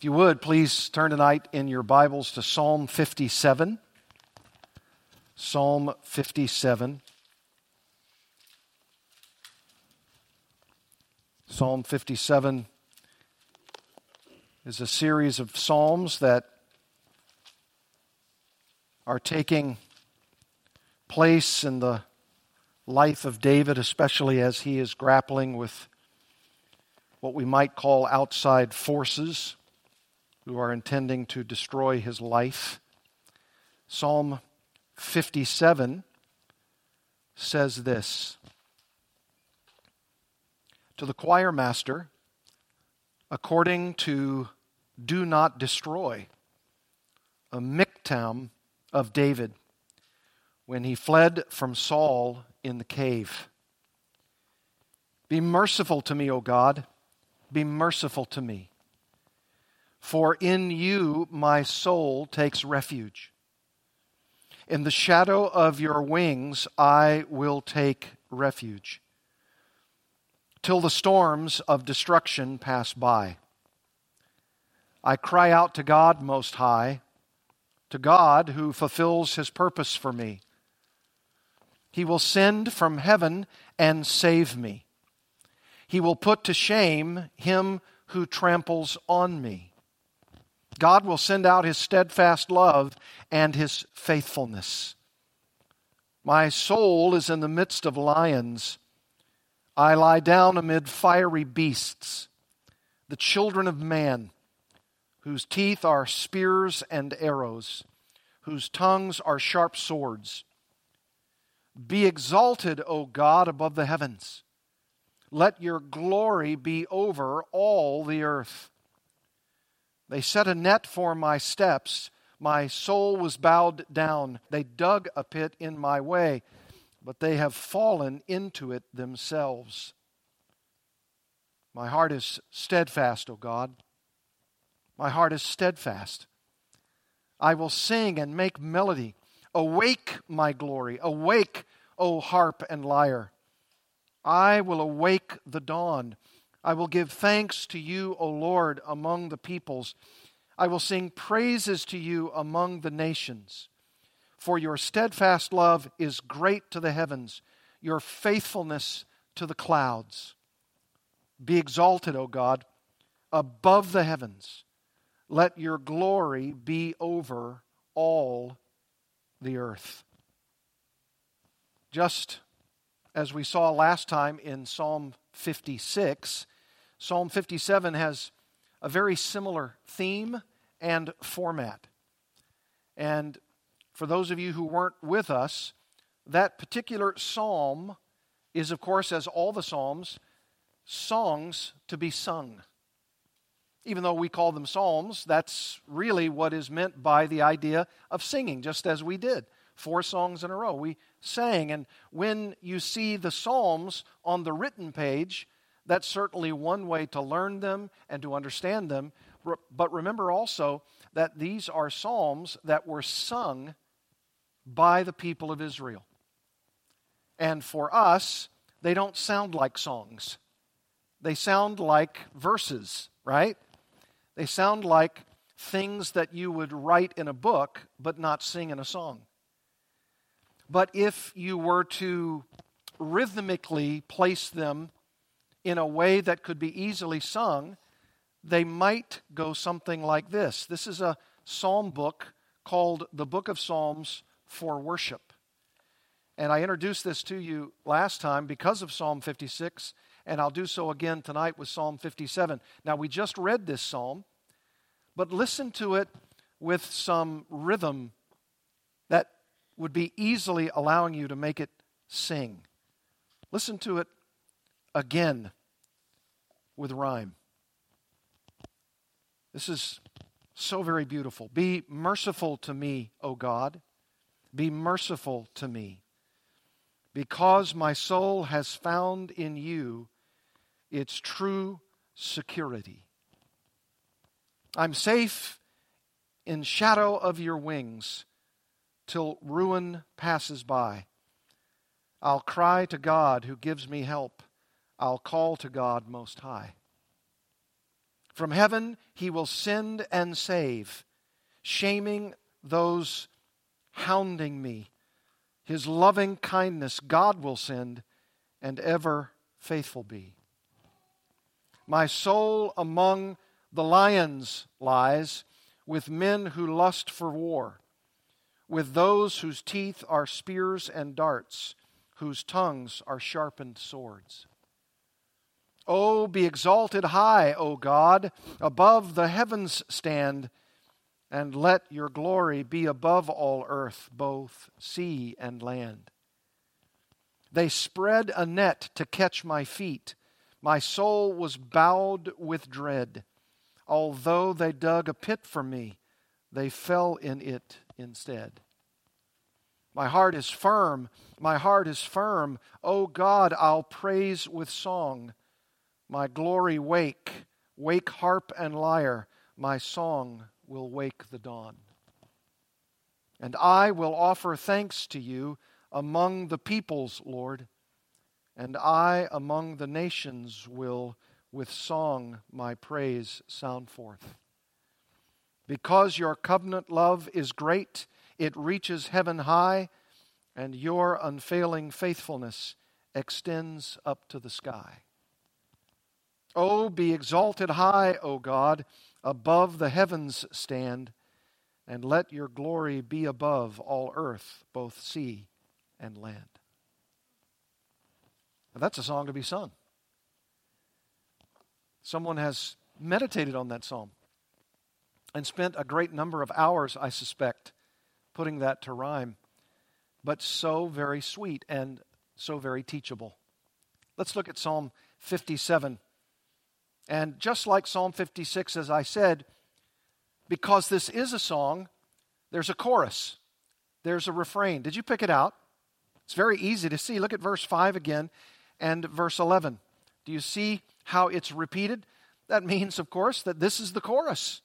If you would, please turn tonight in your Bibles to Psalm 57. Psalm 57. Psalm 57 is a series of psalms that are taking place in the life of David, especially as he is grappling with what we might call outside forces who are intending to destroy his life. Psalm 57 says this To the choir master, according to do not destroy, a miktam of David, when he fled from Saul in the cave. Be merciful to me, O God, be merciful to me. For in you my soul takes refuge. In the shadow of your wings I will take refuge, till the storms of destruction pass by. I cry out to God Most High, to God who fulfills his purpose for me. He will send from heaven and save me. He will put to shame him who tramples on me. God will send out his steadfast love and his faithfulness. My soul is in the midst of lions. I lie down amid fiery beasts, the children of man, whose teeth are spears and arrows, whose tongues are sharp swords. Be exalted, O God, above the heavens. Let your glory be over all the earth. They set a net for my steps. My soul was bowed down. They dug a pit in my way, but they have fallen into it themselves. My heart is steadfast, O God. My heart is steadfast. I will sing and make melody. Awake, my glory. Awake, O harp and lyre. I will awake the dawn. I will give thanks to you, O Lord, among the peoples. I will sing praises to you among the nations. For your steadfast love is great to the heavens, your faithfulness to the clouds. Be exalted, O God, above the heavens. Let your glory be over all the earth. Just as we saw last time in Psalm 56, Psalm 57 has a very similar theme and format. And for those of you who weren't with us, that particular psalm is, of course, as all the psalms, songs to be sung. Even though we call them psalms, that's really what is meant by the idea of singing, just as we did. Four songs in a row. We sang. And when you see the psalms on the written page, that's certainly one way to learn them and to understand them. But remember also that these are psalms that were sung by the people of Israel. And for us, they don't sound like songs. They sound like verses, right? They sound like things that you would write in a book but not sing in a song. But if you were to rhythmically place them in a way that could be easily sung, they might go something like this. This is a psalm book called the Book of Psalms for Worship. And I introduced this to you last time because of Psalm 56, and I'll do so again tonight with Psalm 57. Now, we just read this psalm, but listen to it with some rhythm that would be easily allowing you to make it sing. Listen to it again with rhyme. This is so very beautiful. Be merciful to me, O God. Be merciful to me. Because my soul has found in you its true security. I'm safe in shadow of your wings till ruin passes by. I'll cry to God who gives me help. I'll call to God Most High. From heaven he will send and save, shaming those hounding me. His loving kindness God will send, and ever faithful be. My soul among the lions lies, with men who lust for war, with those whose teeth are spears and darts, whose tongues are sharpened swords. Oh, be exalted high, O God, above the heavens stand, and let your glory be above all earth, both sea and land. They spread a net to catch my feet. My soul was bowed with dread. Although they dug a pit for me, they fell in it instead. My heart is firm, my heart is firm. O God, I'll praise with song. My glory wake, wake harp and lyre, my song will wake the dawn. And I will offer thanks to you among the peoples, Lord, and I among the nations will with song my praise sound forth. Because your covenant love is great, it reaches heaven high, and your unfailing faithfulness extends up to the sky. Oh, be exalted high, O God, above the heavens stand, and let your glory be above all earth, both sea and land. Now, that's a song to be sung. Someone has meditated on that psalm and spent a great number of hours, I suspect, putting that to rhyme, but so very sweet and so very teachable. Let's look at Psalm 57. And just like Psalm 56, as I said, because this is a song, there's a chorus, there's a refrain. Did you pick it out? It's very easy to see. Look at verse 5 again and verse 11. Do you see how it's repeated? That means, of course, that this is the chorus.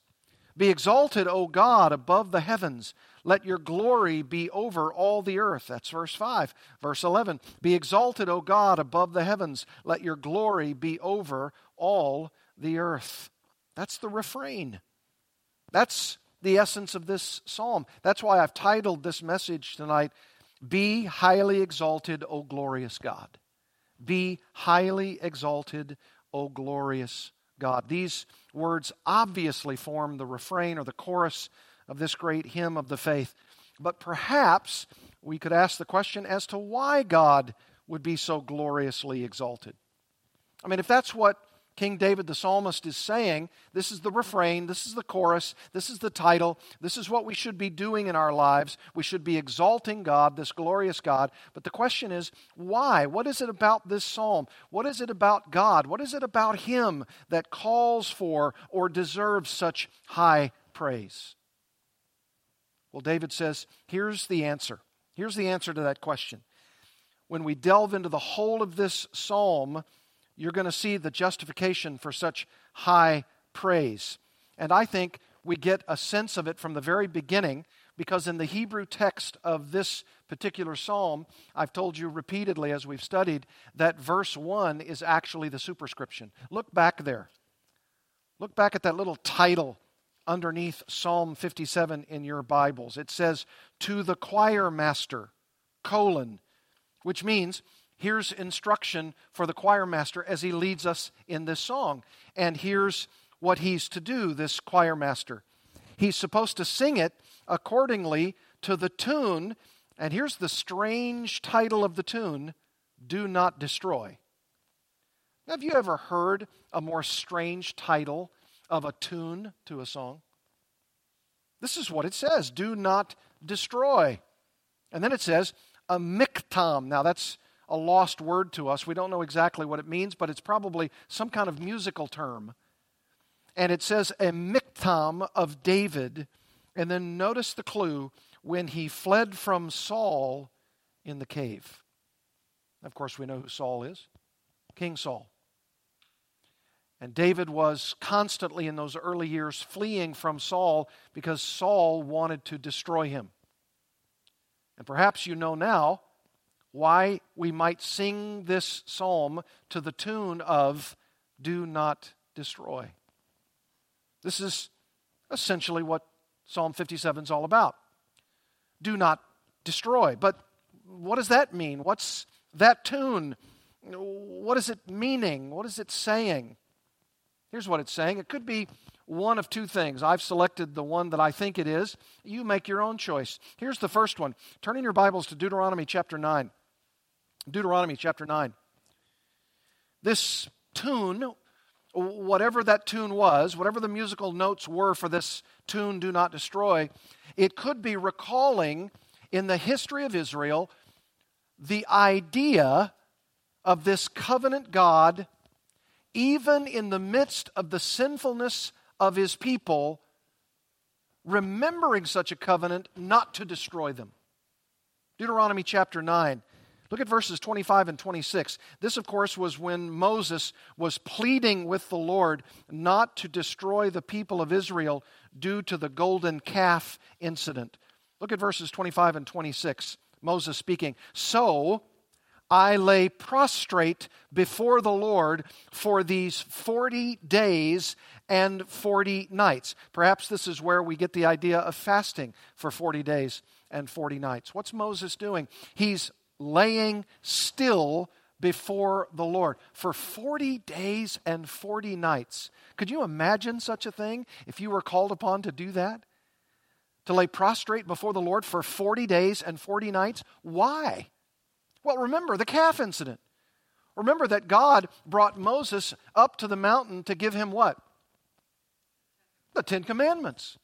Be exalted, O God, above the heavens. Let your glory be over all the earth. That's verse 5. Verse 11. Be exalted, O God, above the heavens. Let your glory be over all the earth. That's the refrain. That's the essence of this psalm. That's why I've titled this message tonight, Be Highly Exalted, O Glorious God. Be highly exalted, O glorious God. These words obviously form the refrain or the chorus of this great hymn of the faith. But perhaps we could ask the question as to why God would be so gloriously exalted. I mean, if that's what King David the psalmist is saying this is the refrain, this is the chorus, this is the title, this is what we should be doing in our lives. We should be exalting God, this glorious God. But the question is, why? What is it about this psalm? What is it about God? What is it about Him that calls for or deserves such high praise? Well, David says, here's the answer. Here's the answer to that question. When we delve into the whole of this psalm, you're going to see the justification for such high praise. And I think we get a sense of it from the very beginning because in the Hebrew text of this particular psalm, I've told you repeatedly as we've studied that verse 1 is actually the superscription. Look back there. Look back at that little title underneath Psalm 57 in your Bibles. It says, To the choir master, colon, which means here's instruction for the choir master as he leads us in this song. And here's what he's to do, this choir master. He's supposed to sing it accordingly to the tune. And here's the strange title of the tune Do Not Destroy. Now, have you ever heard a more strange title of a tune to a song? This is what it says Do not destroy. And then it says, a miktam. Now, that's a lost word to us. We don't know exactly what it means, but it's probably some kind of musical term. And it says a miktam of David. And then notice the clue when he fled from Saul in the cave. Of course, we know who Saul is King Saul. And David was constantly in those early years fleeing from Saul because Saul wanted to destroy him. And perhaps you know now why we might sing this psalm to the tune of Do Not Destroy. This is essentially what Psalm 57 is all about. Do not destroy. But what does that mean? What's that tune? What is it meaning? What is it saying? Here's what it's saying it could be one of two things. I've selected the one that I think it is. You make your own choice. Here's the first one. Turn in your Bibles to Deuteronomy chapter 9. Deuteronomy chapter 9. This tune, whatever that tune was, whatever the musical notes were for this tune, Do Not Destroy, it could be recalling in the history of Israel the idea of this covenant God, even in the midst of the sinfulness of his people, remembering such a covenant not to destroy them. Deuteronomy chapter 9. Look at verses 25 and 26. This, of course, was when Moses was pleading with the Lord not to destroy the people of Israel due to the golden calf incident. Look at verses 25 and 26. Moses speaking. So I lay prostrate before the Lord for these 40 days and 40 nights. Perhaps this is where we get the idea of fasting for 40 days and 40 nights. What's Moses doing? He's laying still before the Lord for 40 days and 40 nights. Could you imagine such a thing if you were called upon to do that? To lay prostrate before the Lord for 40 days and 40 nights? Why? Well, remember the calf incident. Remember that God brought Moses up to the mountain to give him what? The Ten Commandments.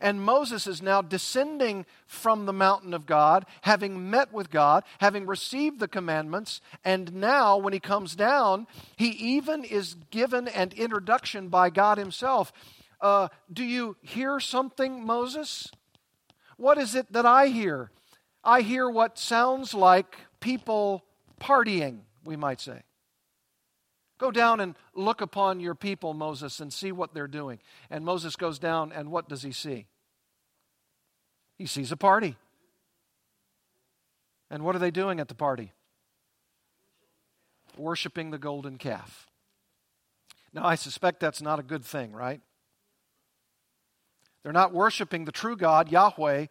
And Moses is now descending from the mountain of God, having met with God, having received the commandments. And now, when he comes down, he even is given an introduction by God himself. Uh, do you hear something, Moses? What is it that I hear? I hear what sounds like people partying, we might say. Go down and look upon your people, Moses, and see what they're doing. And Moses goes down, and what does he see? He sees a party. And what are they doing at the party? Worshipping the golden calf. Now, I suspect that's not a good thing, right? They're not worshiping the true God, Yahweh.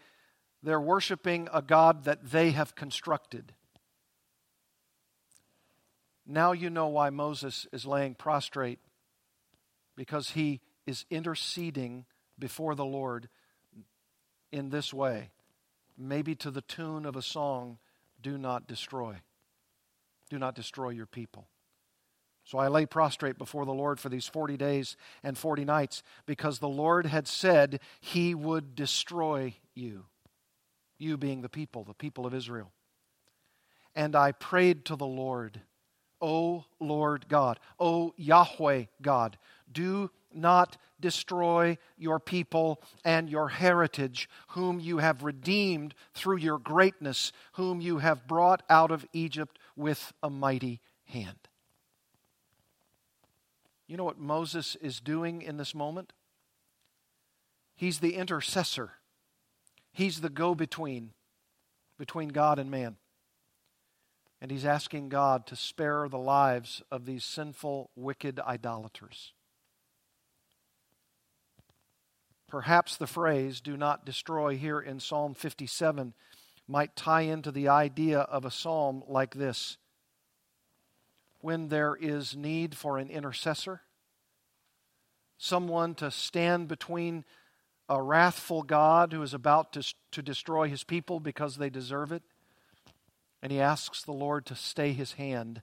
They're worshiping a God that they have constructed. Now you know why Moses is laying prostrate, because he is interceding before the Lord in this way, maybe to the tune of a song, Do Not Destroy. Do not destroy your people. So I lay prostrate before the Lord for these 40 days and 40 nights because the Lord had said he would destroy you, you being the people, the people of Israel. And I prayed to the Lord, O Lord God, O Yahweh God, do not destroy your people and your heritage, whom you have redeemed through your greatness, whom you have brought out of Egypt with a mighty hand. You know what Moses is doing in this moment? He's the intercessor, he's the go between between God and man. And he's asking God to spare the lives of these sinful, wicked idolaters. Perhaps the phrase, do not destroy, here in Psalm 57 might tie into the idea of a psalm like this When there is need for an intercessor, someone to stand between a wrathful God who is about to, to destroy his people because they deserve it, and he asks the Lord to stay his hand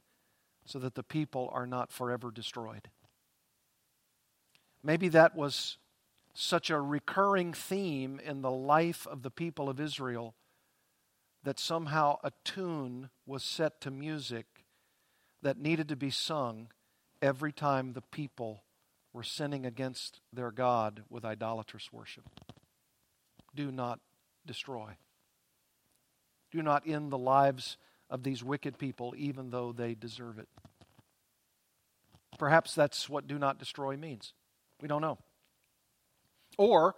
so that the people are not forever destroyed. Maybe that was such a recurring theme in the life of the people of Israel that somehow a tune was set to music that needed to be sung every time the people were sinning against their God with idolatrous worship. Do not destroy. Do not end the lives of these wicked people, even though they deserve it. Perhaps that's what do not destroy means. We don't know. Or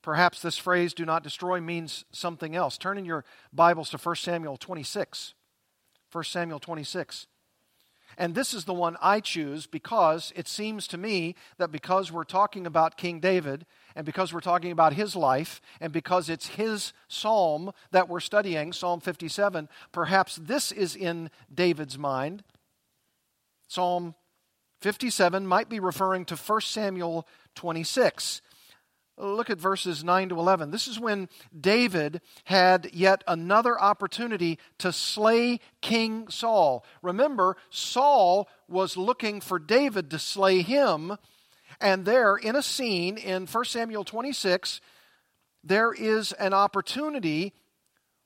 perhaps this phrase, do not destroy, means something else. Turn in your Bibles to 1 Samuel 26. 1 Samuel 26. And this is the one I choose because it seems to me that because we're talking about King David and because we're talking about his life and because it's his psalm that we're studying, Psalm 57, perhaps this is in David's mind. Psalm 57 might be referring to 1 Samuel 26. Look at verses 9 to 11. This is when David had yet another opportunity to slay King Saul. Remember, Saul was looking for David to slay him. And there, in a scene in 1 Samuel 26, there is an opportunity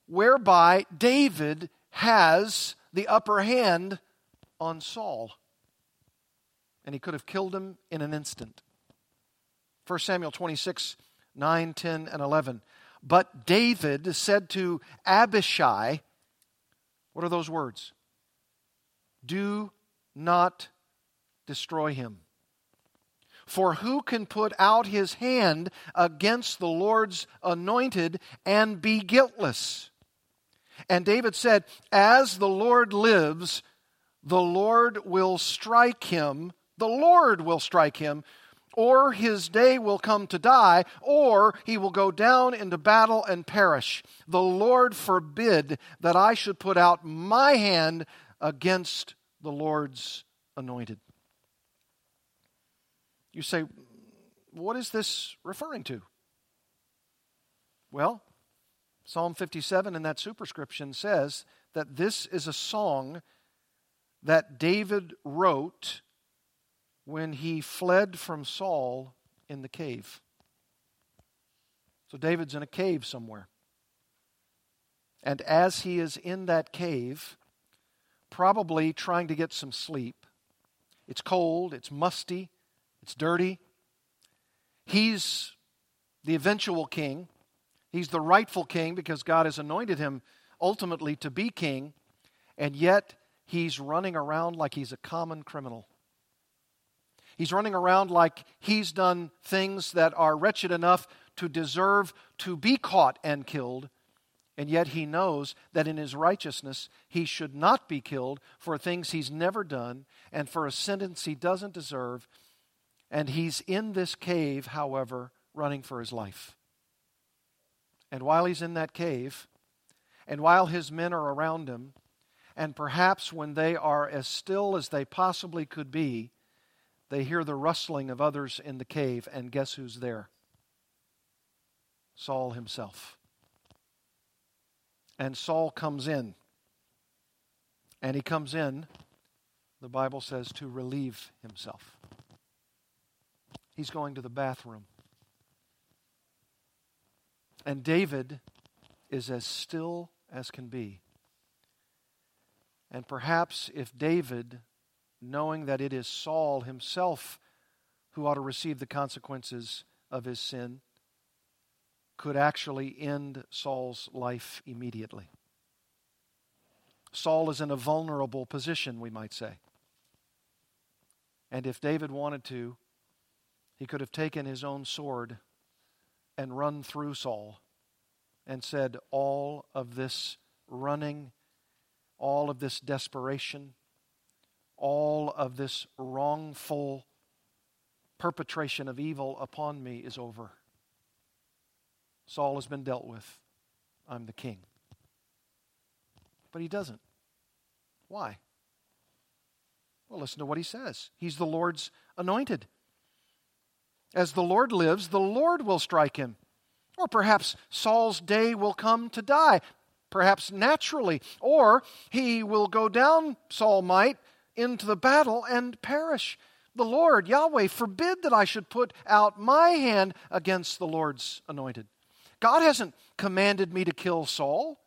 whereby David has the upper hand on Saul. And he could have killed him in an instant. 1 Samuel 26, 9, 10, and 11. But David said to Abishai, what are those words? Do not destroy him. For who can put out his hand against the Lord's anointed and be guiltless? And David said, As the Lord lives, the Lord will strike him, the Lord will strike him or his day will come to die, or he will go down into battle and perish. The Lord forbid that I should put out my hand against the Lord's anointed. You say, what is this referring to? Well, Psalm 57 in that superscription says that this is a song that David wrote when he fled from Saul in the cave. So David's in a cave somewhere. And as he is in that cave, probably trying to get some sleep, it's cold, it's musty, it's dirty. He's the eventual king. He's the rightful king because God has anointed him ultimately to be king, and yet he's running around like he's a common criminal. He's running around like he's done things that are wretched enough to deserve to be caught and killed. And yet he knows that in his righteousness he should not be killed for things he's never done and for a sentence he doesn't deserve. And he's in this cave, however, running for his life. And while he's in that cave, and while his men are around him, and perhaps when they are as still as they possibly could be, they hear the rustling of others in the cave, and guess who's there? Saul himself. And Saul comes in. And he comes in, the Bible says, to relieve himself. He's going to the bathroom. And David is as still as can be. And perhaps if David knowing that it is Saul himself who ought to receive the consequences of his sin, could actually end Saul's life immediately. Saul is in a vulnerable position, we might say. And if David wanted to, he could have taken his own sword and run through Saul and said, All of this running, all of this desperation, all of this wrongful perpetration of evil upon me is over. Saul has been dealt with. I'm the king. But he doesn't. Why? Well, listen to what he says. He's the Lord's anointed. As the Lord lives, the Lord will strike him. Or perhaps Saul's day will come to die, perhaps naturally. Or he will go down, Saul might, into the battle and perish. The Lord, Yahweh, forbid that I should put out my hand against the Lord's anointed. God hasn't commanded me to kill Saul.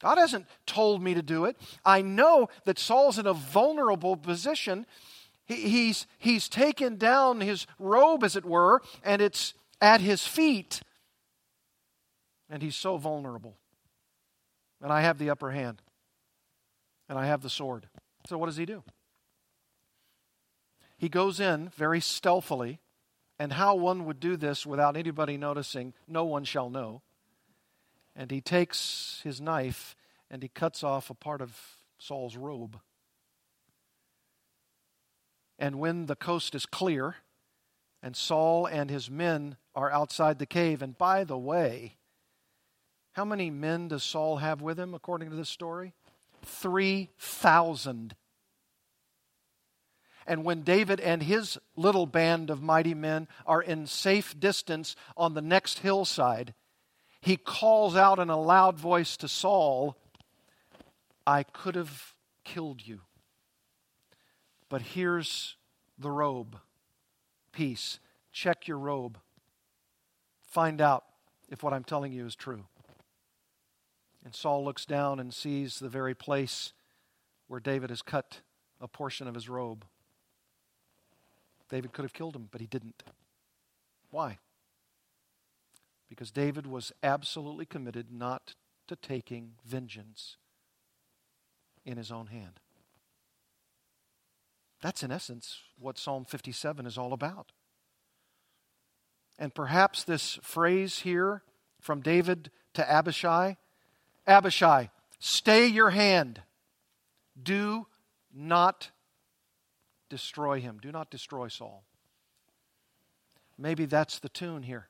God hasn't told me to do it. I know that Saul's in a vulnerable position. He, he's, he's taken down his robe, as it were, and it's at his feet. And he's so vulnerable. And I have the upper hand. And I have the sword. So, what does he do? He goes in very stealthily, and how one would do this without anybody noticing, no one shall know. And he takes his knife and he cuts off a part of Saul's robe. And when the coast is clear, and Saul and his men are outside the cave, and by the way, how many men does Saul have with him, according to this story? 3,000. And when David and his little band of mighty men are in safe distance on the next hillside, he calls out in a loud voice to Saul, I could have killed you. But here's the robe. Peace. Check your robe. Find out if what I'm telling you is true. And Saul looks down and sees the very place where David has cut a portion of his robe. David could have killed him, but he didn't. Why? Because David was absolutely committed not to taking vengeance in his own hand. That's in essence what Psalm 57 is all about. And perhaps this phrase here from David to Abishai Abishai, stay your hand. Do not destroy him. Do not destroy Saul. Maybe that's the tune here.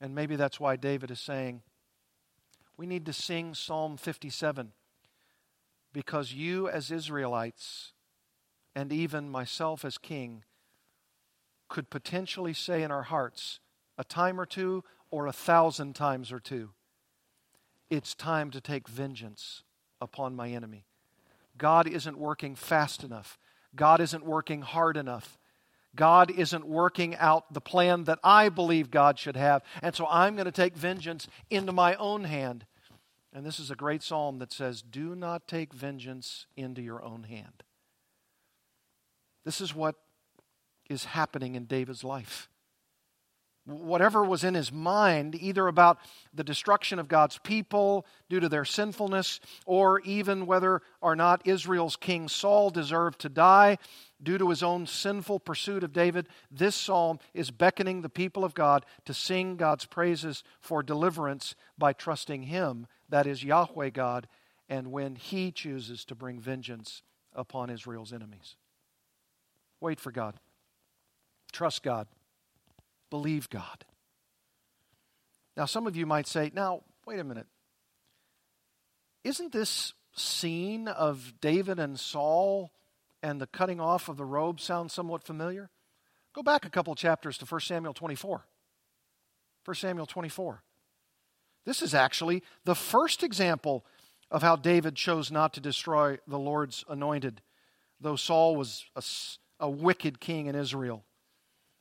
And maybe that's why David is saying, we need to sing Psalm 57 because you, as Israelites, and even myself as king, could potentially say in our hearts a time or two or a thousand times or two, it's time to take vengeance upon my enemy. God isn't working fast enough. God isn't working hard enough. God isn't working out the plan that I believe God should have. And so I'm going to take vengeance into my own hand. And this is a great psalm that says, Do not take vengeance into your own hand. This is what is happening in David's life whatever was in his mind, either about the destruction of God's people due to their sinfulness, or even whether or not Israel's king Saul deserved to die due to his own sinful pursuit of David, this psalm is beckoning the people of God to sing God's praises for deliverance by trusting him, that is Yahweh God, and when he chooses to bring vengeance upon Israel's enemies. Wait for God. Trust God believe God. Now, some of you might say, now, wait a minute. Isn't this scene of David and Saul and the cutting off of the robe sound somewhat familiar? Go back a couple chapters to 1 Samuel 24. 1 Samuel 24. This is actually the first example of how David chose not to destroy the Lord's anointed, though Saul was a, wicked king in Israel.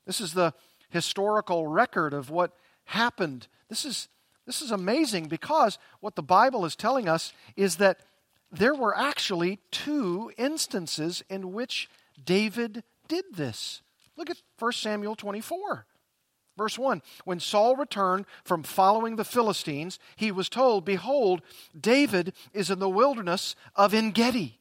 This is the historical record of what happened. This is, this is amazing because what the Bible is telling us is that there were actually two instances in which David did this. Look at 1 Samuel 24. Verse 1 When Saul returned from following the Philistines, he was told, Behold, David is in the wilderness of En Gedi.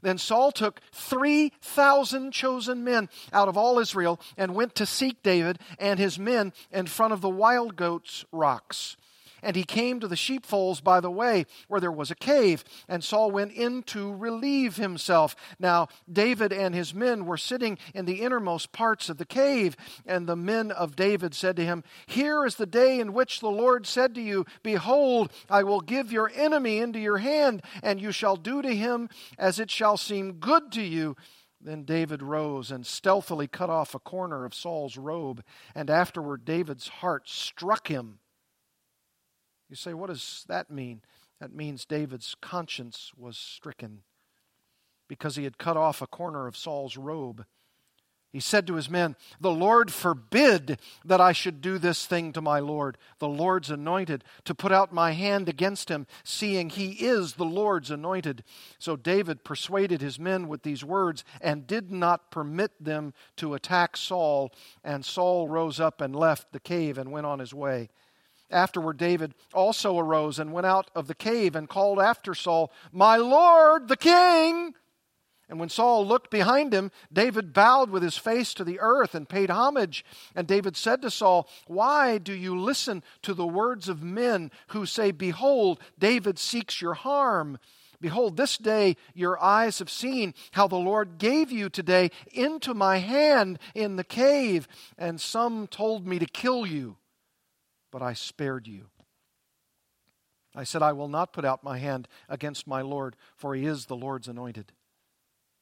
Then Saul took 3,000 chosen men out of all Israel and went to seek David and his men in front of the wild goats' rocks. And he came to the sheepfolds by the way, where there was a cave, and Saul went in to relieve himself. Now, David and his men were sitting in the innermost parts of the cave, and the men of David said to him, Here is the day in which the Lord said to you, Behold, I will give your enemy into your hand, and you shall do to him as it shall seem good to you. Then David rose and stealthily cut off a corner of Saul's robe, and afterward David's heart struck him you say, what does that mean? That means David's conscience was stricken because he had cut off a corner of Saul's robe. He said to his men, The Lord forbid that I should do this thing to my Lord, the Lord's anointed, to put out my hand against him, seeing he is the Lord's anointed. So David persuaded his men with these words and did not permit them to attack Saul. And Saul rose up and left the cave and went on his way. Afterward, David also arose and went out of the cave and called after Saul, My Lord, the king! And when Saul looked behind him, David bowed with his face to the earth and paid homage. And David said to Saul, Why do you listen to the words of men who say, Behold, David seeks your harm? Behold, this day your eyes have seen how the Lord gave you today into my hand in the cave, and some told me to kill you, but I spared you. I said, I will not put out my hand against my Lord, for he is the Lord's anointed.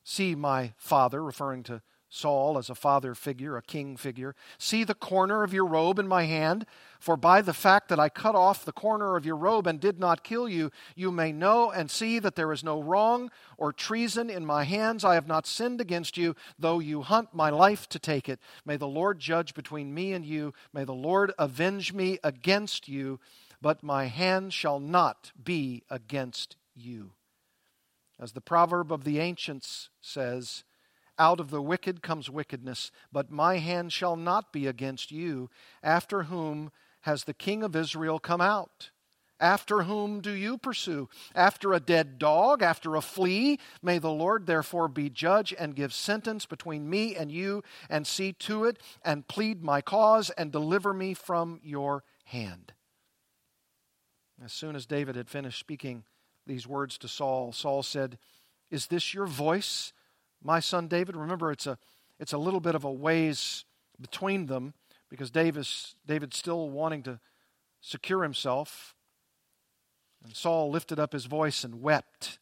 See, my father, referring to Saul as a father figure, a king figure. See the corner of your robe in my hand, for by the fact that I cut off the corner of your robe and did not kill you, you may know and see that there is no wrong or treason in my hands. I have not sinned against you, though you hunt my life to take it. May the Lord judge between me and you. May the Lord avenge me against you, but my hand shall not be against you. As the proverb of the ancients says, out of the wicked comes wickedness, but my hand shall not be against you. After whom has the king of Israel come out? After whom do you pursue? After a dead dog? After a flea? May the Lord therefore be judge and give sentence between me and you, and see to it, and plead my cause, and deliver me from your hand. As soon as David had finished speaking these words to Saul, Saul said, Is this your voice? My son David. Remember, it's a, it's a little bit of a ways between them because Davis, David's still wanting to secure himself. And Saul lifted up his voice and wept.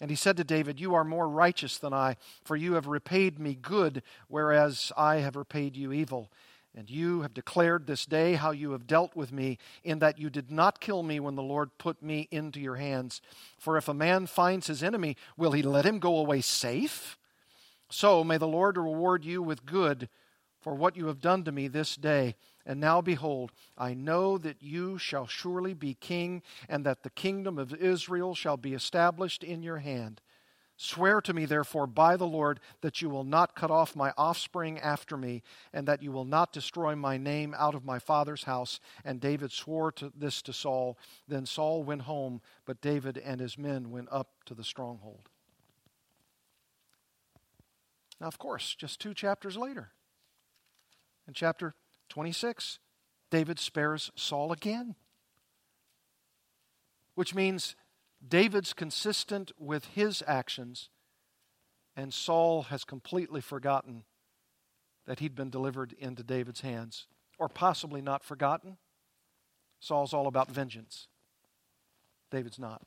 And he said to David, You are more righteous than I, for you have repaid me good, whereas I have repaid you evil. And you have declared this day how you have dealt with me, in that you did not kill me when the Lord put me into your hands. For if a man finds his enemy, will he let him go away safe? So may the Lord reward you with good for what you have done to me this day. And now behold, I know that you shall surely be king, and that the kingdom of Israel shall be established in your hand. Swear to me, therefore, by the Lord, that you will not cut off my offspring after me, and that you will not destroy my name out of my father's house. And David swore to this to Saul. Then Saul went home, but David and his men went up to the stronghold. Now, of course, just two chapters later, in chapter 26, David spares Saul again. Which means David's consistent with his actions, and Saul has completely forgotten that he'd been delivered into David's hands, or possibly not forgotten. Saul's all about vengeance, David's not.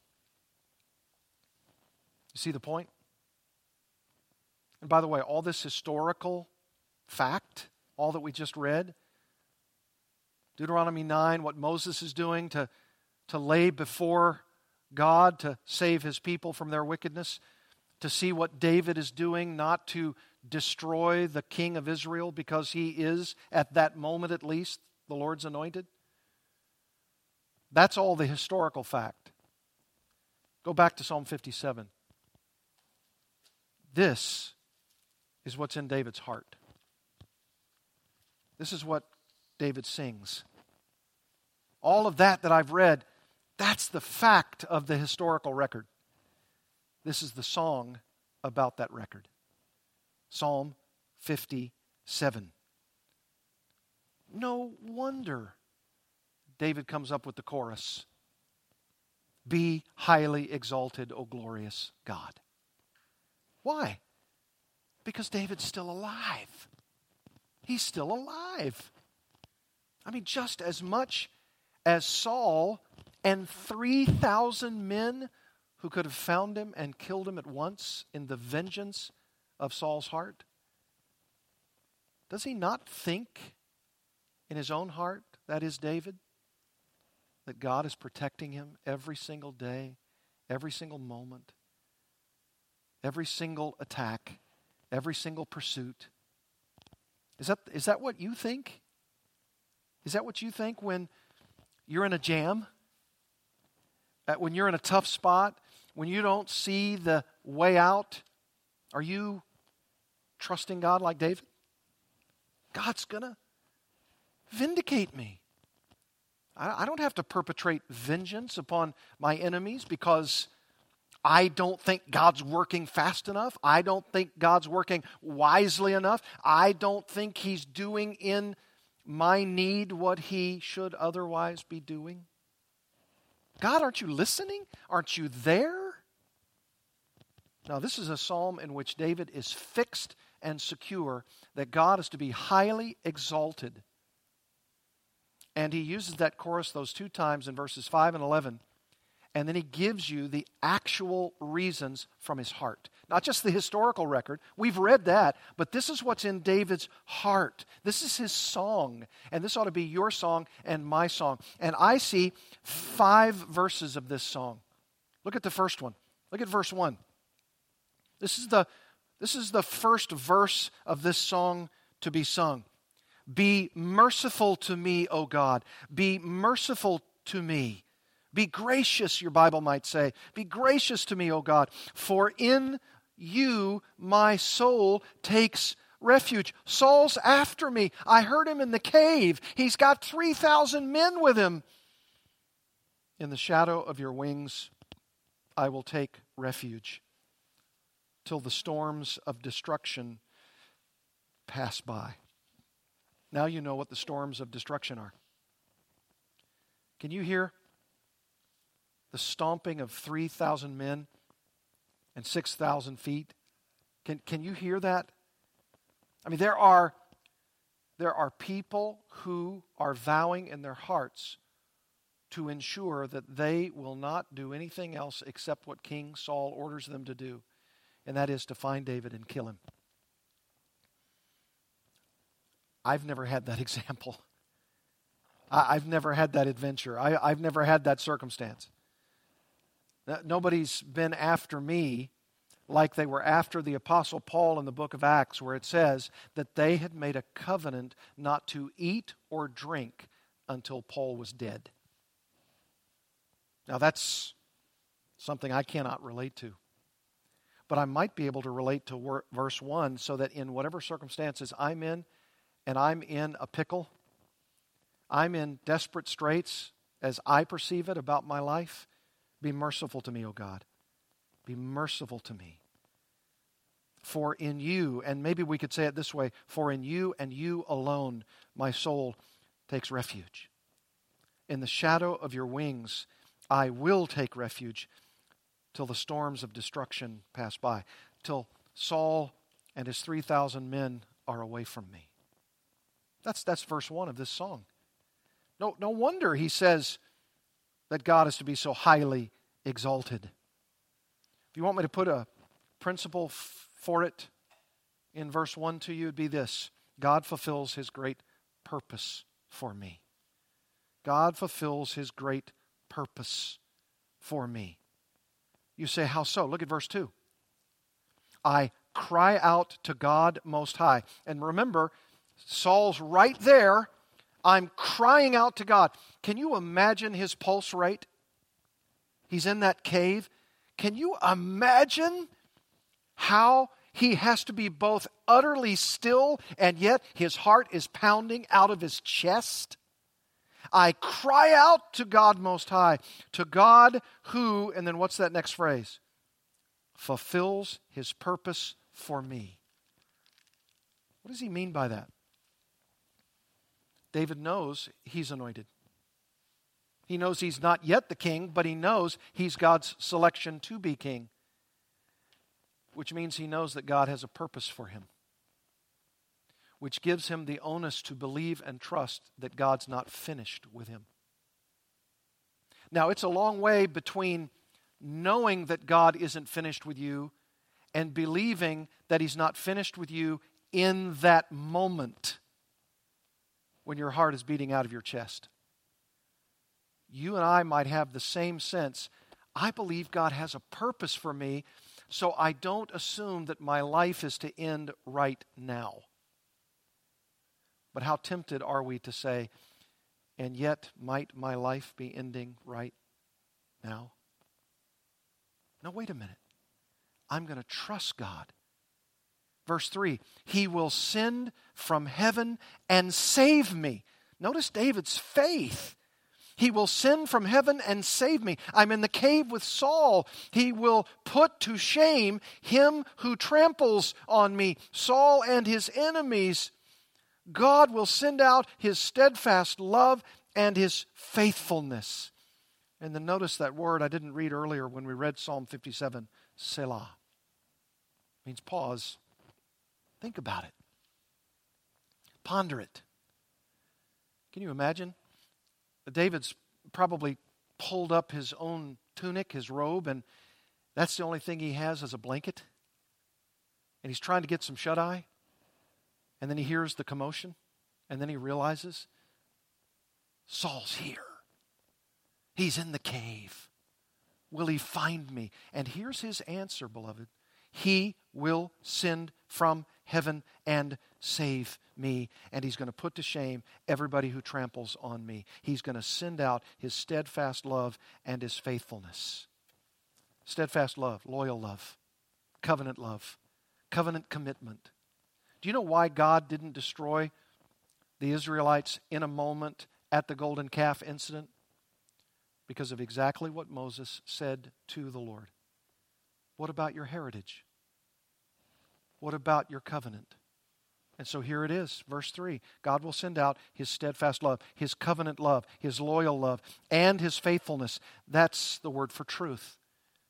You see the point? And by the way, all this historical fact, all that we just read, Deuteronomy 9, what Moses is doing to, to lay before God to save his people from their wickedness, to see what David is doing, not to destroy the king of Israel because he is, at that moment at least, the Lord's anointed. That's all the historical fact. Go back to Psalm 57. This is what's in David's heart. This is what David sings. All of that that I've read, that's the fact of the historical record. This is the song about that record Psalm 57. No wonder David comes up with the chorus Be highly exalted, O glorious God. Why? Because David's still alive. He's still alive. I mean, just as much as Saul and 3,000 men who could have found him and killed him at once in the vengeance of Saul's heart. Does he not think in his own heart, that is David, that God is protecting him every single day, every single moment, every single attack? Every single pursuit. Is that, is that what you think? Is that what you think when you're in a jam? Uh, when you're in a tough spot? When you don't see the way out? Are you trusting God like David? God's going to vindicate me. I, I don't have to perpetrate vengeance upon my enemies because I don't think God's working fast enough. I don't think God's working wisely enough. I don't think He's doing in my need what He should otherwise be doing. God, aren't you listening? Aren't you there? Now, this is a psalm in which David is fixed and secure that God is to be highly exalted. And he uses that chorus those two times in verses 5 and 11 and then he gives you the actual reasons from his heart. Not just the historical record, we've read that, but this is what's in David's heart. This is his song, and this ought to be your song and my song. And I see five verses of this song. Look at the first one. Look at verse 1. This is the, this is the first verse of this song to be sung. Be merciful to me, O God. Be merciful to me. Be gracious, your Bible might say. Be gracious to me, O God, for in you my soul takes refuge. Saul's after me. I heard him in the cave. He's got 3,000 men with him. In the shadow of your wings, I will take refuge till the storms of destruction pass by. Now you know what the storms of destruction are. Can you hear the stomping of 3,000 men and 6,000 feet. Can, can you hear that? I mean, there are, there are people who are vowing in their hearts to ensure that they will not do anything else except what King Saul orders them to do, and that is to find David and kill him. I've never had that example. I, have never had that adventure. I, I've never had that circumstance. Nobody's been after me like they were after the Apostle Paul in the book of Acts, where it says that they had made a covenant not to eat or drink until Paul was dead. Now, that's something I cannot relate to. But I might be able to relate to verse 1 so that in whatever circumstances I'm in, and I'm in a pickle, I'm in desperate straits as I perceive it about my life, be merciful to me, O God. Be merciful to me. For in you, and maybe we could say it this way for in you and you alone, my soul takes refuge. In the shadow of your wings, I will take refuge till the storms of destruction pass by, till Saul and his 3,000 men are away from me. That's, that's verse 1 of this song. No, no wonder he says, that God is to be so highly exalted. If you want me to put a principle f- for it in verse 1 to you, it'd be this God fulfills his great purpose for me. God fulfills his great purpose for me. You say, How so? Look at verse 2. I cry out to God Most High. And remember, Saul's right there I'm crying out to God. Can you imagine his pulse rate? He's in that cave. Can you imagine how he has to be both utterly still and yet his heart is pounding out of his chest? I cry out to God Most High, to God who, and then what's that next phrase? Fulfills his purpose for me. What does he mean by that? David knows he's anointed. He knows he's not yet the king, but he knows he's God's selection to be king, which means he knows that God has a purpose for him, which gives him the onus to believe and trust that God's not finished with him. Now, it's a long way between knowing that God isn't finished with you and believing that he's not finished with you in that moment when your heart is beating out of your chest. You and I might have the same sense. I believe God has a purpose for me, so I don't assume that my life is to end right now. But how tempted are we to say, and yet might my life be ending right now? Now, wait a minute. I'm going to trust God. Verse 3 He will send from heaven and save me. Notice David's faith. He will send from heaven and save me. I'm in the cave with Saul. He will put to shame him who tramples on me, Saul and his enemies. God will send out his steadfast love and his faithfulness. And then notice that word I didn't read earlier when we read Psalm 57 Selah. means pause. Think about it. Ponder it. Can you imagine? David's probably pulled up his own tunic, his robe, and that's the only thing he has as a blanket. And he's trying to get some shut eye. And then he hears the commotion. And then he realizes Saul's here. He's in the cave. Will he find me? And here's his answer, beloved He will send from heaven and save me. And he's going to put to shame everybody who tramples on me. He's going to send out his steadfast love and his faithfulness. Steadfast love, loyal love, covenant love, covenant commitment. Do you know why God didn't destroy the Israelites in a moment at the golden calf incident? Because of exactly what Moses said to the Lord. What about your heritage? What about your covenant? And so here it is, verse 3. God will send out his steadfast love, his covenant love, his loyal love, and his faithfulness. That's the word for truth.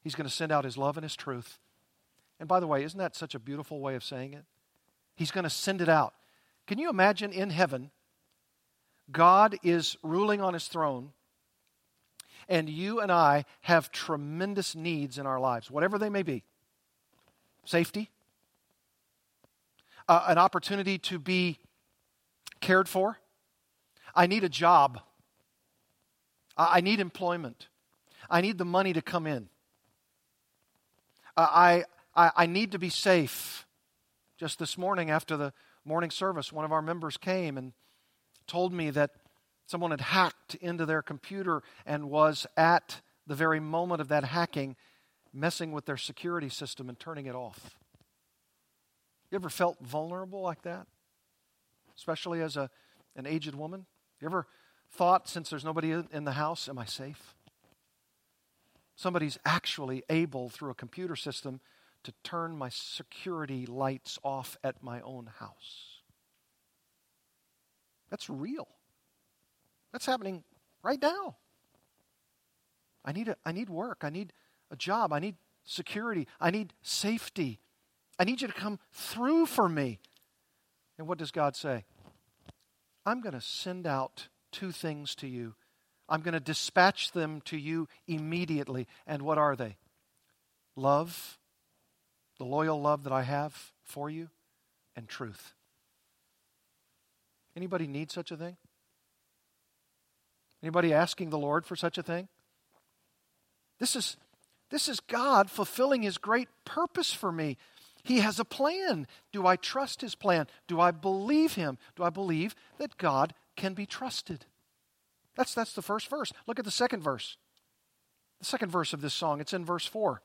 He's going to send out his love and his truth. And by the way, isn't that such a beautiful way of saying it? He's going to send it out. Can you imagine in heaven, God is ruling on his throne, and you and I have tremendous needs in our lives, whatever they may be safety, uh, an opportunity to be cared for. I need a job. I need employment. I need the money to come in. Uh, I, I, I need to be safe. Just this morning, after the morning service, one of our members came and told me that someone had hacked into their computer and was at the very moment of that hacking messing with their security system and turning it off. You ever felt vulnerable like that? Especially as a, an aged woman? You ever thought, since there's nobody in the house, am I safe? Somebody's actually able, through a computer system, to turn my security lights off at my own house. That's real. That's happening right now. I need, a, I need work. I need a job. I need security. I need safety. I need you to come through for me. And what does God say? I'm going to send out two things to you. I'm going to dispatch them to you immediately. And what are they? Love the loyal love that I have for you, and truth. Anybody need such a thing? Anybody asking the Lord for such a thing? This is, this is God fulfilling His great purpose for me. He has a plan. Do I trust His plan? Do I believe Him? Do I believe that God can be trusted? That's, that's the first verse. Look at the second verse. The second verse of this song, it's in verse 4.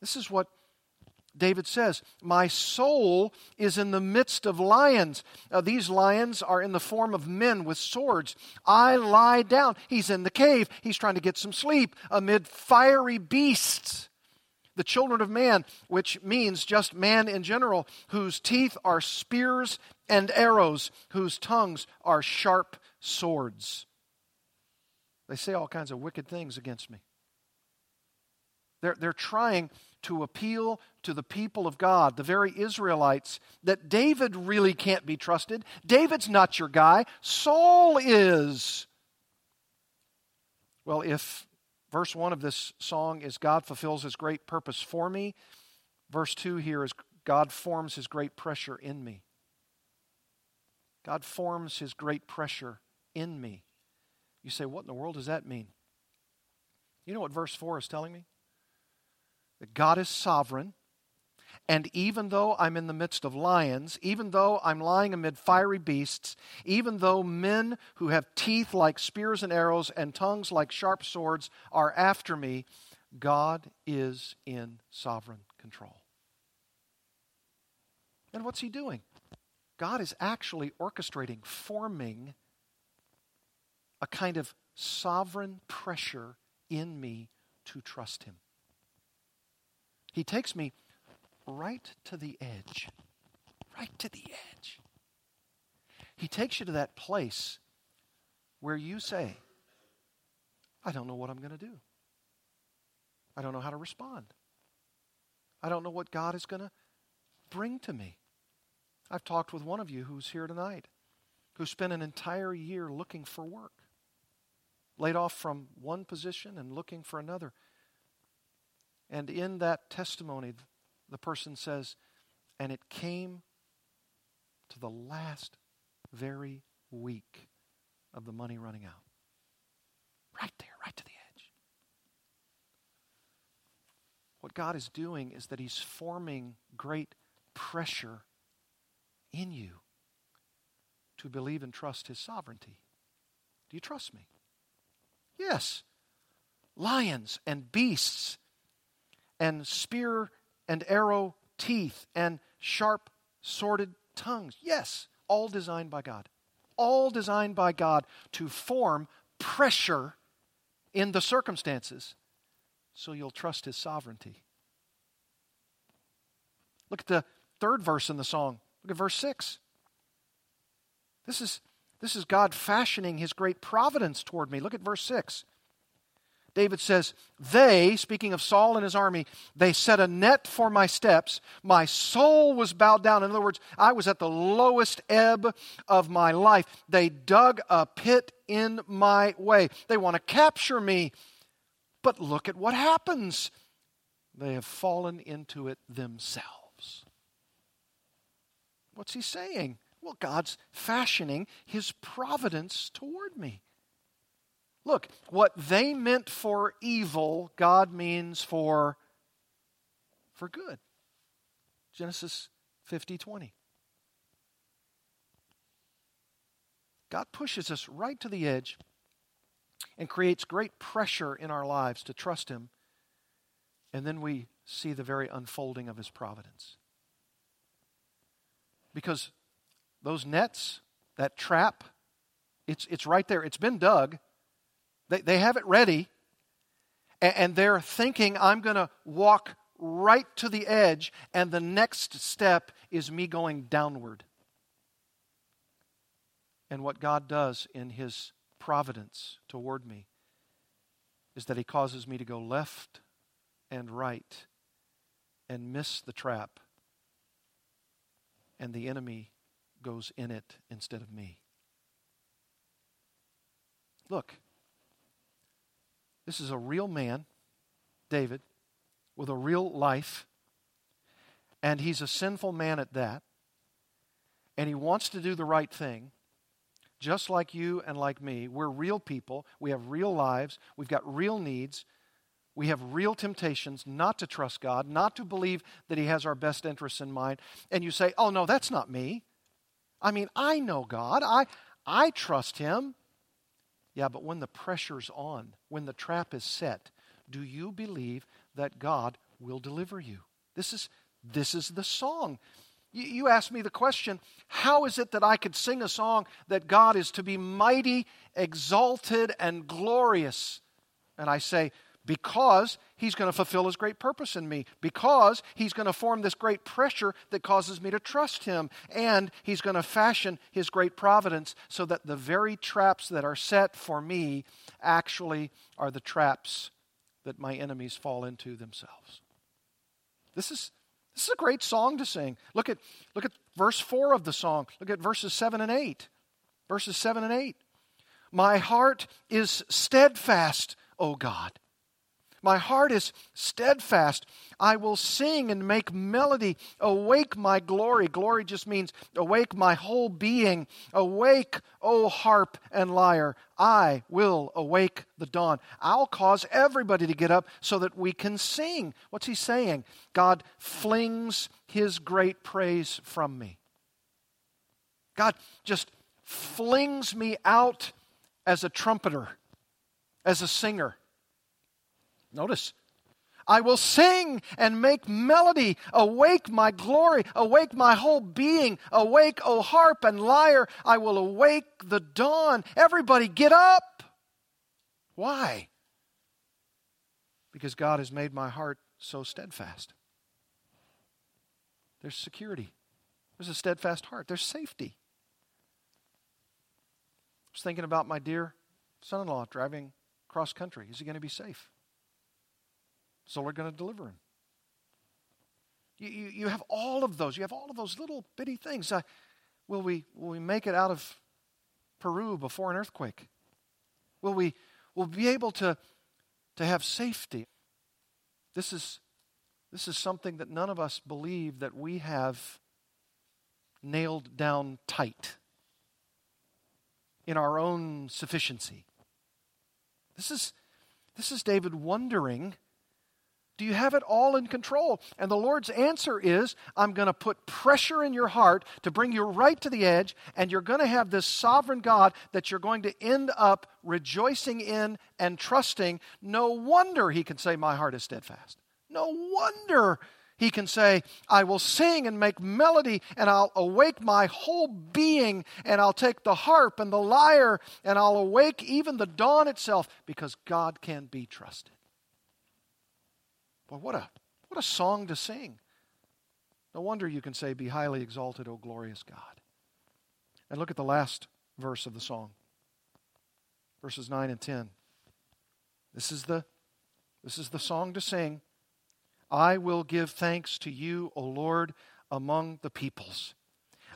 This is what David says, My soul is in the midst of lions. Uh, these lions are in the form of men with swords. I lie down. He's in the cave. He's trying to get some sleep amid fiery beasts. The children of man, which means just man in general, whose teeth are spears and arrows, whose tongues are sharp swords. They say all kinds of wicked things against me. They're, they're trying to appeal to the people of God, the very Israelites, that David really can't be trusted. David's not your guy, Saul is. Well, if verse 1 of this song is God fulfills his great purpose for me, verse 2 here is God forms his great pressure in me. God forms his great pressure in me. You say, what in the world does that mean? You know what verse 4 is telling me? that God is sovereign. And even though I'm in the midst of lions, even though I'm lying amid fiery beasts, even though men who have teeth like spears and arrows and tongues like sharp swords are after me, God is in sovereign control. And what's He doing? God is actually orchestrating, forming a kind of sovereign pressure in me to trust Him. He takes me right to the edge. Right to the edge. He takes you to that place where you say, I don't know what I'm going to do. I don't know how to respond. I don't know what God is going to bring to me. I've talked with one of you who's here tonight who spent an entire year looking for work, laid off from one position and looking for another. And in that testimony, the person says, and it came to the last very week of the money running out. Right there, right to the edge. What God is doing is that He's forming great pressure in you to believe and trust His sovereignty. Do you trust me? Yes. Lions and beasts and spear and arrow teeth and sharp sworded tongues. Yes, all designed by God. All designed by God to form pressure in the circumstances so you'll trust His sovereignty. Look at the third verse in the song. Look at verse 6. This is, this is God fashioning His great providence toward me. Look at verse 6. David says, They, speaking of Saul and his army, they set a net for my steps. My soul was bowed down. In other words, I was at the lowest ebb of my life. They dug a pit in my way. They want to capture me. But look at what happens. They have fallen into it themselves. What's he saying? Well, God's fashioning his providence toward me. Look, what they meant for evil, God means for, for good. Genesis 50 20. God pushes us right to the edge and creates great pressure in our lives to trust Him. And then we see the very unfolding of His providence. Because those nets, that trap, it's, it's right there. It's been dug. They, they have it ready, and, and they're thinking, I'm going to walk right to the edge, and the next step is me going downward. And what God does in His providence toward me is that He causes me to go left and right and miss the trap, and the enemy goes in it instead of me. Look, this is a real man, David, with a real life. And he's a sinful man at that. And he wants to do the right thing, just like you and like me. We're real people. We have real lives. We've got real needs. We have real temptations not to trust God, not to believe that He has our best interests in mind. And you say, oh, no, that's not me. I mean, I know God. I, I trust Him. Yeah, but when the pressure's on, when the trap is set, do you believe that God will deliver you? This is, this is the song. You, you asked me the question how is it that I could sing a song that God is to be mighty, exalted, and glorious? And I say, because he's going to fulfill his great purpose in me, because he's going to form this great pressure that causes me to trust him, and he's going to fashion his great providence so that the very traps that are set for me actually are the traps that my enemies fall into themselves. This is, this is a great song to sing. Look at, look at verse 4 of the song. Look at verses 7 and 8. Verses 7 and 8. My heart is steadfast, O God my heart is steadfast. I will sing and make melody. Awake my glory. Glory just means awake my whole being. Awake, O harp and lyre. I will awake the dawn. I'll cause everybody to get up so that we can sing. What's he saying? God flings his great praise from me. God just flings me out as a trumpeter, as a singer. Notice, I will sing and make melody. Awake my glory. Awake my whole being. Awake, O harp and lyre. I will awake the dawn. Everybody get up. Why? Because God has made my heart so steadfast. There's security. There's a steadfast heart. There's safety. I was thinking about my dear son in law driving cross country. Is he going to be safe? So we're going to deliver him. You, you, you have all of those. You have all of those little bitty things. Uh, will, we, will we make it out of Peru before an earthquake? Will we will be able to, to have safety? This is, this is something that none of us believe that we have nailed down tight in our own sufficiency. This is, this is David wondering do you have it all in control? And the Lord's answer is I'm going to put pressure in your heart to bring you right to the edge, and you're going to have this sovereign God that you're going to end up rejoicing in and trusting. No wonder he can say, My heart is steadfast. No wonder he can say, I will sing and make melody, and I'll awake my whole being, and I'll take the harp and the lyre, and I'll awake even the dawn itself, because God can be trusted. Boy, what a, what a song to sing. No wonder you can say, Be highly exalted, O glorious God. And look at the last verse of the song, verses 9 and 10. This is the, this is the song to sing. I will give thanks to you, O Lord, among the peoples.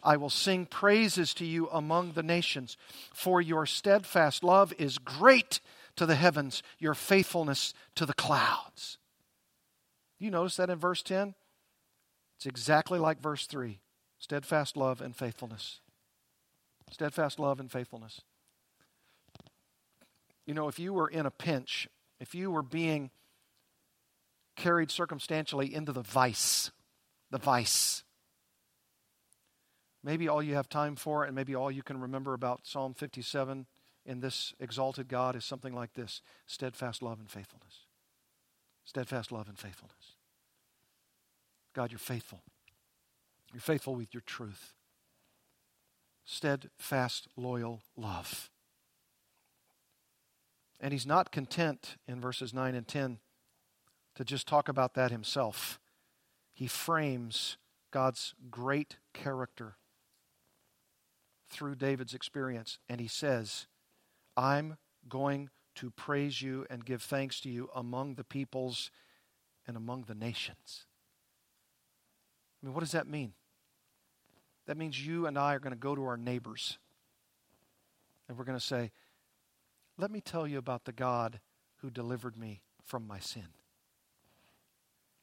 I will sing praises to you among the nations, for your steadfast love is great to the heavens, your faithfulness to the clouds. You notice that in verse 10? It's exactly like verse 3 steadfast love and faithfulness. Steadfast love and faithfulness. You know, if you were in a pinch, if you were being carried circumstantially into the vice, the vice. Maybe all you have time for, and maybe all you can remember about Psalm 57 in this exalted God is something like this steadfast love and faithfulness. Steadfast love and faithfulness. God, you're faithful. You're faithful with your truth. Steadfast, loyal love. And he's not content in verses 9 and 10 to just talk about that himself. He frames God's great character through David's experience, and he says, I'm going to praise you and give thanks to you among the peoples and among the nations. I mean, what does that mean? That means you and I are going to go to our neighbors and we're going to say, Let me tell you about the God who delivered me from my sin.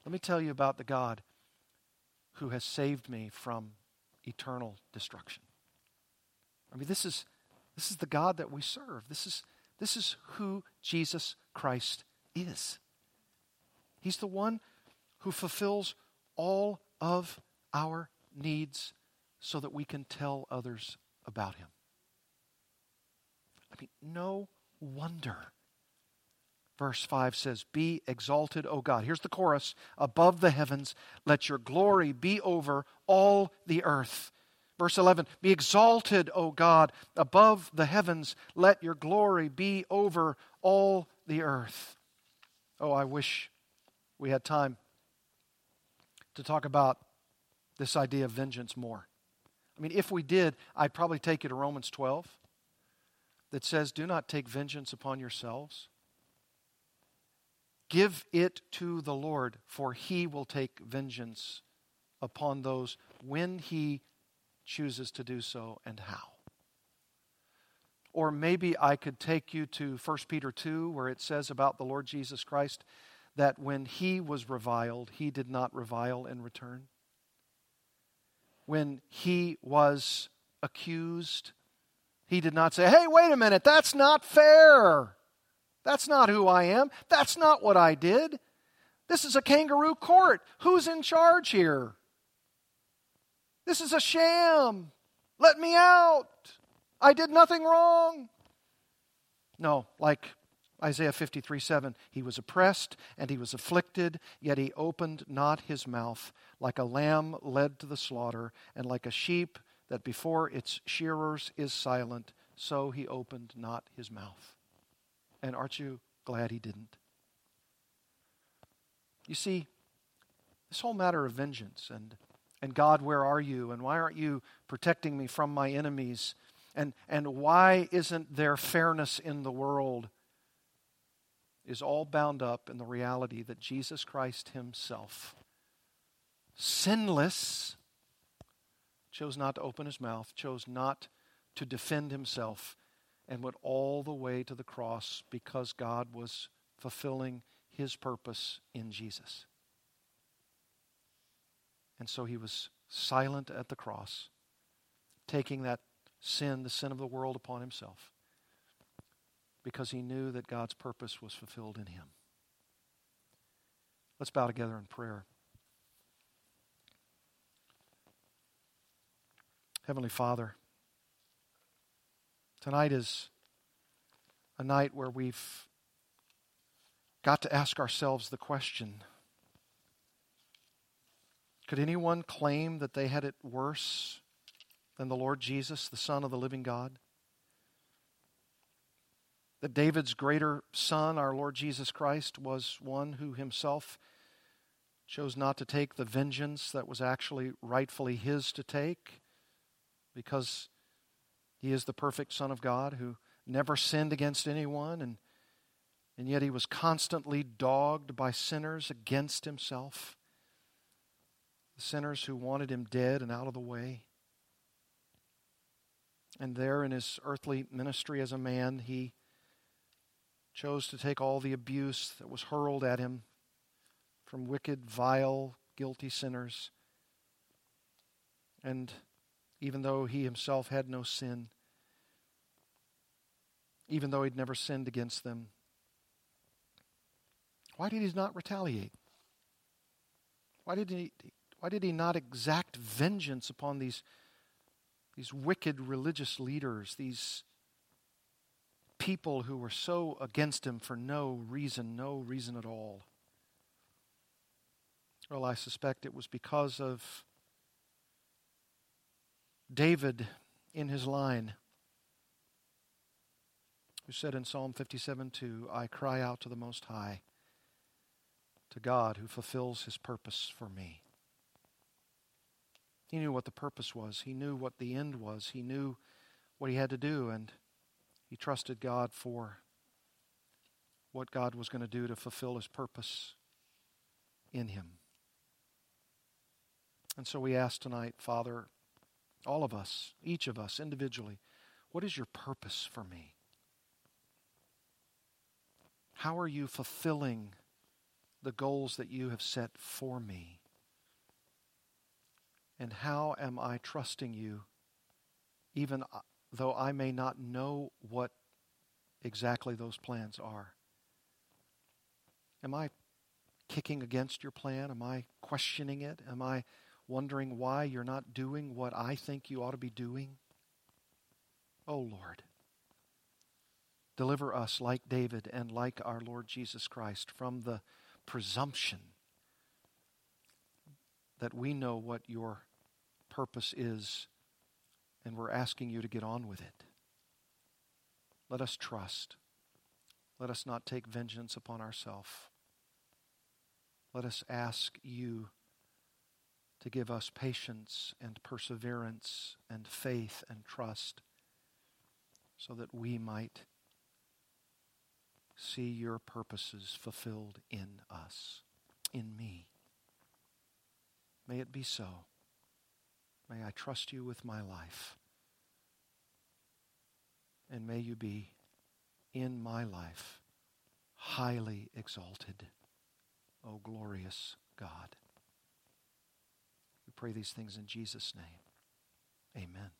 Let me tell you about the God who has saved me from eternal destruction. I mean, this is, this is the God that we serve. This is, this is who Jesus Christ is. He's the one who fulfills all of our needs so that we can tell others about him. I mean, no wonder Verse 5 says, Be exalted, O God. Here's the chorus above the heavens, let your glory be over all the earth. Verse 11, Be exalted, O God, above the heavens, let your glory be over all the earth. Oh, I wish we had time to talk about this idea of vengeance more. I mean, if we did, I'd probably take you to Romans 12 that says, Do not take vengeance upon yourselves Give it to the Lord, for he will take vengeance upon those when he chooses to do so and how. Or maybe I could take you to 1 Peter 2, where it says about the Lord Jesus Christ that when he was reviled, he did not revile in return. When he was accused, he did not say, hey, wait a minute, that's not fair. That's not who I am. That's not what I did. This is a kangaroo court. Who's in charge here? This is a sham. Let me out. I did nothing wrong. No, like Isaiah 53 7, he was oppressed and he was afflicted, yet he opened not his mouth, like a lamb led to the slaughter, and like a sheep that before its shearers is silent, so he opened not his mouth. And aren't you glad he didn't? You see, this whole matter of vengeance and, and God, where are you? And why aren't you protecting me from my enemies? And, and why isn't there fairness in the world? Is all bound up in the reality that Jesus Christ Himself sinless, chose not to open his mouth, chose not to defend himself, and went all the way to the cross because God was fulfilling his purpose in Jesus. And so he was silent at the cross, taking that sin, the sin of the world, upon himself because he knew that God's purpose was fulfilled in him. Let's bow together in prayer. Heavenly Father, tonight is a night where we've got to ask ourselves the question could anyone claim that they had it worse than the Lord Jesus, the Son of the living God? That David's greater son, our Lord Jesus Christ, was one who himself chose not to take the vengeance that was actually rightfully his to take because he is the perfect Son of God who never sinned against anyone and, and yet he was constantly dogged by sinners against himself the sinners who wanted him dead and out of the way. And there in his earthly ministry as a man, he chose to take all the abuse that was hurled at him from wicked, vile, guilty sinners. And even though he himself had no sin, even though he'd never sinned against them, why did he not retaliate? Why did he, why did he not exact vengeance upon these, these wicked religious leaders, these people who were so against him for no reason, no reason at all? Well, I suspect it was because of David in his line, who said in Psalm 57 2, I cry out to the Most High, to God who fulfills his purpose for me. He knew what the purpose was. He knew what the end was. He knew what he had to do, and he trusted God for what God was going to do to fulfill his purpose in him. And so we ask tonight, Father, all of us, each of us individually, what is your purpose for me? How are you fulfilling the goals that you have set for me? And how am I trusting you, even uh, though I may not know what exactly those plans are? Am I kicking against your plan? Am I questioning it? Am I wondering why you're not doing what I think you ought to be doing? Oh Lord, deliver us like David and like our Lord Jesus Christ from the presumption that we know what your purpose is, and we're asking you to get on with it. Let us trust. Let us not take vengeance upon ourselves. Let us ask you to give us patience and perseverance and faith and trust so that we might see your purposes fulfilled in us, in me. May it be so. May I trust you with my life. And may you be in my life highly exalted, O glorious God. We pray these things in Jesus' name. Amen.